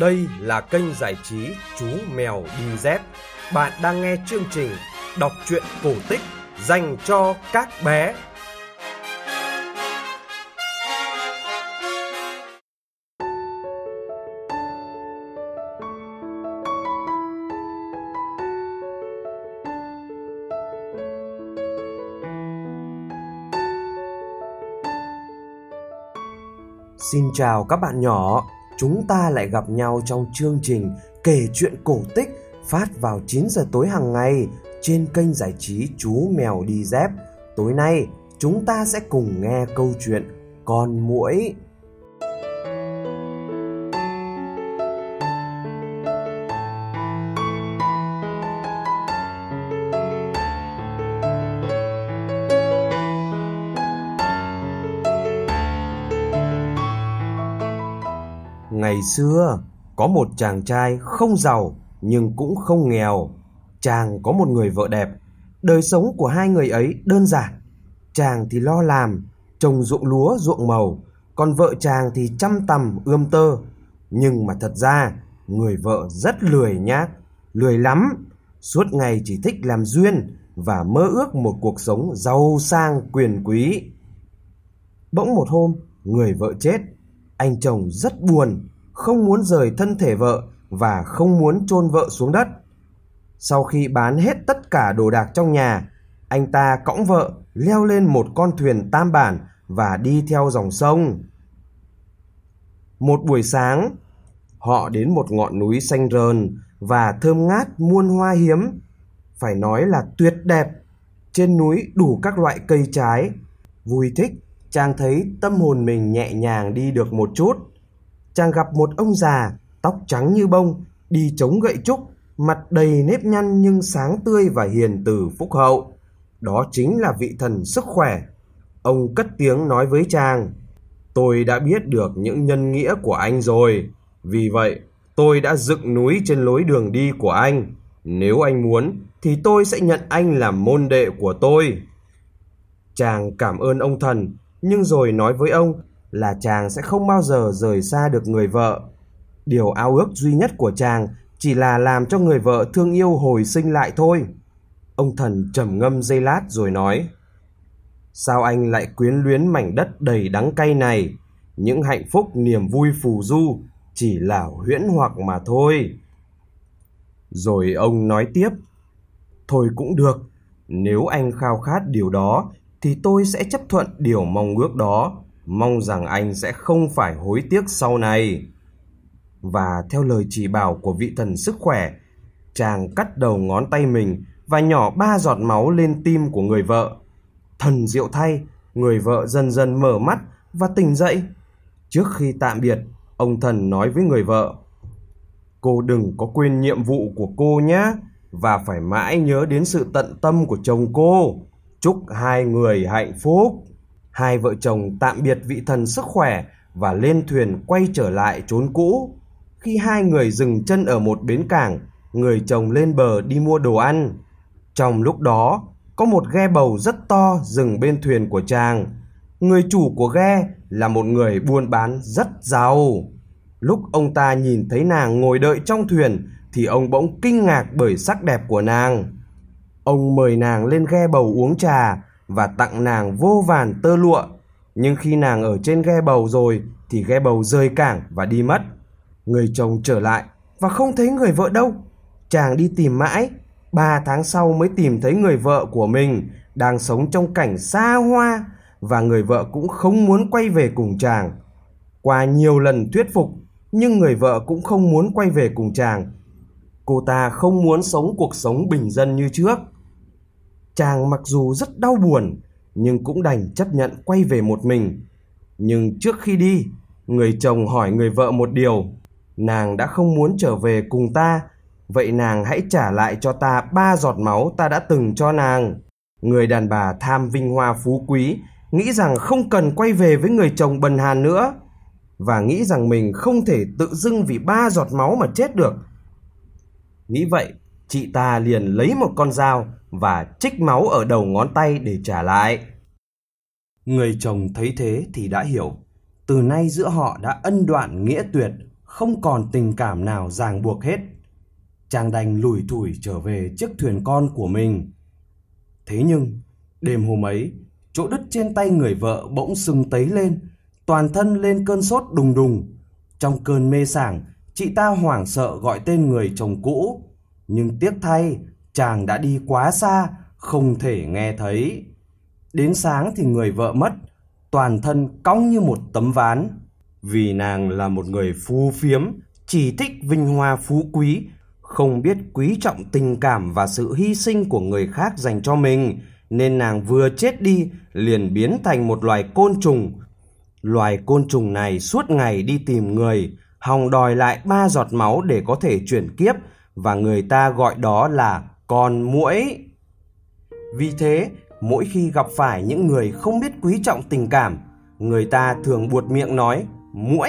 Đây là kênh giải trí Chú Mèo Đi Dép. Bạn đang nghe chương trình đọc truyện cổ tích dành cho các bé. Xin chào các bạn nhỏ, chúng ta lại gặp nhau trong chương trình kể chuyện cổ tích phát vào 9 giờ tối hàng ngày trên kênh giải trí Chú Mèo Đi Dép. Tối nay, chúng ta sẽ cùng nghe câu chuyện Con Muỗi. Ngày xưa, có một chàng trai không giàu nhưng cũng không nghèo. Chàng có một người vợ đẹp. Đời sống của hai người ấy đơn giản. Chàng thì lo làm, trồng ruộng lúa, ruộng màu, còn vợ chàng thì chăm tằm ươm tơ. Nhưng mà thật ra, người vợ rất lười nhác, lười lắm, suốt ngày chỉ thích làm duyên và mơ ước một cuộc sống giàu sang quyền quý. Bỗng một hôm, người vợ chết, anh chồng rất buồn, không muốn rời thân thể vợ và không muốn chôn vợ xuống đất. Sau khi bán hết tất cả đồ đạc trong nhà, anh ta cõng vợ leo lên một con thuyền tam bản và đi theo dòng sông. Một buổi sáng, họ đến một ngọn núi xanh rờn và thơm ngát muôn hoa hiếm. Phải nói là tuyệt đẹp. Trên núi đủ các loại cây trái. Vui thích, chàng thấy tâm hồn mình nhẹ nhàng đi được một chút. Chàng gặp một ông già, tóc trắng như bông, đi chống gậy trúc, mặt đầy nếp nhăn nhưng sáng tươi và hiền từ phúc hậu. Đó chính là vị thần sức khỏe. Ông cất tiếng nói với chàng, tôi đã biết được những nhân nghĩa của anh rồi. Vì vậy, tôi đã dựng núi trên lối đường đi của anh. Nếu anh muốn, thì tôi sẽ nhận anh làm môn đệ của tôi. Chàng cảm ơn ông thần, nhưng rồi nói với ông là chàng sẽ không bao giờ rời xa được người vợ. Điều ao ước duy nhất của chàng chỉ là làm cho người vợ thương yêu hồi sinh lại thôi. Ông thần trầm ngâm giây lát rồi nói, Sao anh lại quyến luyến mảnh đất đầy đắng cay này? Những hạnh phúc niềm vui phù du chỉ là huyễn hoặc mà thôi. Rồi ông nói tiếp, Thôi cũng được, nếu anh khao khát điều đó thì tôi sẽ chấp thuận điều mong ước đó, mong rằng anh sẽ không phải hối tiếc sau này. Và theo lời chỉ bảo của vị thần sức khỏe, chàng cắt đầu ngón tay mình và nhỏ ba giọt máu lên tim của người vợ. Thần diệu thay, người vợ dần dần mở mắt và tỉnh dậy. Trước khi tạm biệt, ông thần nói với người vợ, Cô đừng có quên nhiệm vụ của cô nhé, và phải mãi nhớ đến sự tận tâm của chồng cô. Chúc hai người hạnh phúc. Hai vợ chồng tạm biệt vị thần sức khỏe và lên thuyền quay trở lại chốn cũ. Khi hai người dừng chân ở một bến cảng, người chồng lên bờ đi mua đồ ăn. Trong lúc đó, có một ghe bầu rất to dừng bên thuyền của chàng. Người chủ của ghe là một người buôn bán rất giàu. Lúc ông ta nhìn thấy nàng ngồi đợi trong thuyền thì ông bỗng kinh ngạc bởi sắc đẹp của nàng. Ông mời nàng lên ghe bầu uống trà và tặng nàng vô vàn tơ lụa. Nhưng khi nàng ở trên ghe bầu rồi thì ghe bầu rời cảng và đi mất. Người chồng trở lại và không thấy người vợ đâu. Chàng đi tìm mãi, ba tháng sau mới tìm thấy người vợ của mình đang sống trong cảnh xa hoa và người vợ cũng không muốn quay về cùng chàng. Qua nhiều lần thuyết phục nhưng người vợ cũng không muốn quay về cùng chàng. Cô ta không muốn sống cuộc sống bình dân như trước. Chàng mặc dù rất đau buồn nhưng cũng đành chấp nhận quay về một mình. Nhưng trước khi đi, người chồng hỏi người vợ một điều, nàng đã không muốn trở về cùng ta, vậy nàng hãy trả lại cho ta ba giọt máu ta đã từng cho nàng. Người đàn bà tham vinh hoa phú quý, nghĩ rằng không cần quay về với người chồng bần hàn nữa và nghĩ rằng mình không thể tự dưng vì ba giọt máu mà chết được. Nghĩ vậy, chị ta liền lấy một con dao và trích máu ở đầu ngón tay để trả lại. Người chồng thấy thế thì đã hiểu, từ nay giữa họ đã ân đoạn nghĩa tuyệt, không còn tình cảm nào ràng buộc hết. Chàng đành lủi thủi trở về chiếc thuyền con của mình. Thế nhưng, đêm hôm ấy, chỗ đứt trên tay người vợ bỗng sưng tấy lên, toàn thân lên cơn sốt đùng đùng. Trong cơn mê sảng, chị ta hoảng sợ gọi tên người chồng cũ. Nhưng tiếc thay, chàng đã đi quá xa, không thể nghe thấy. Đến sáng thì người vợ mất, toàn thân cong như một tấm ván. Vì nàng là một người phu phiếm, chỉ thích vinh hoa phú quý, không biết quý trọng tình cảm và sự hy sinh của người khác dành cho mình, nên nàng vừa chết đi liền biến thành một loài côn trùng. Loài côn trùng này suốt ngày đi tìm người, hòng đòi lại ba giọt máu để có thể chuyển kiếp và người ta gọi đó là con muỗi. Vì thế, mỗi khi gặp phải những người không biết quý trọng tình cảm, người ta thường buột miệng nói muỗi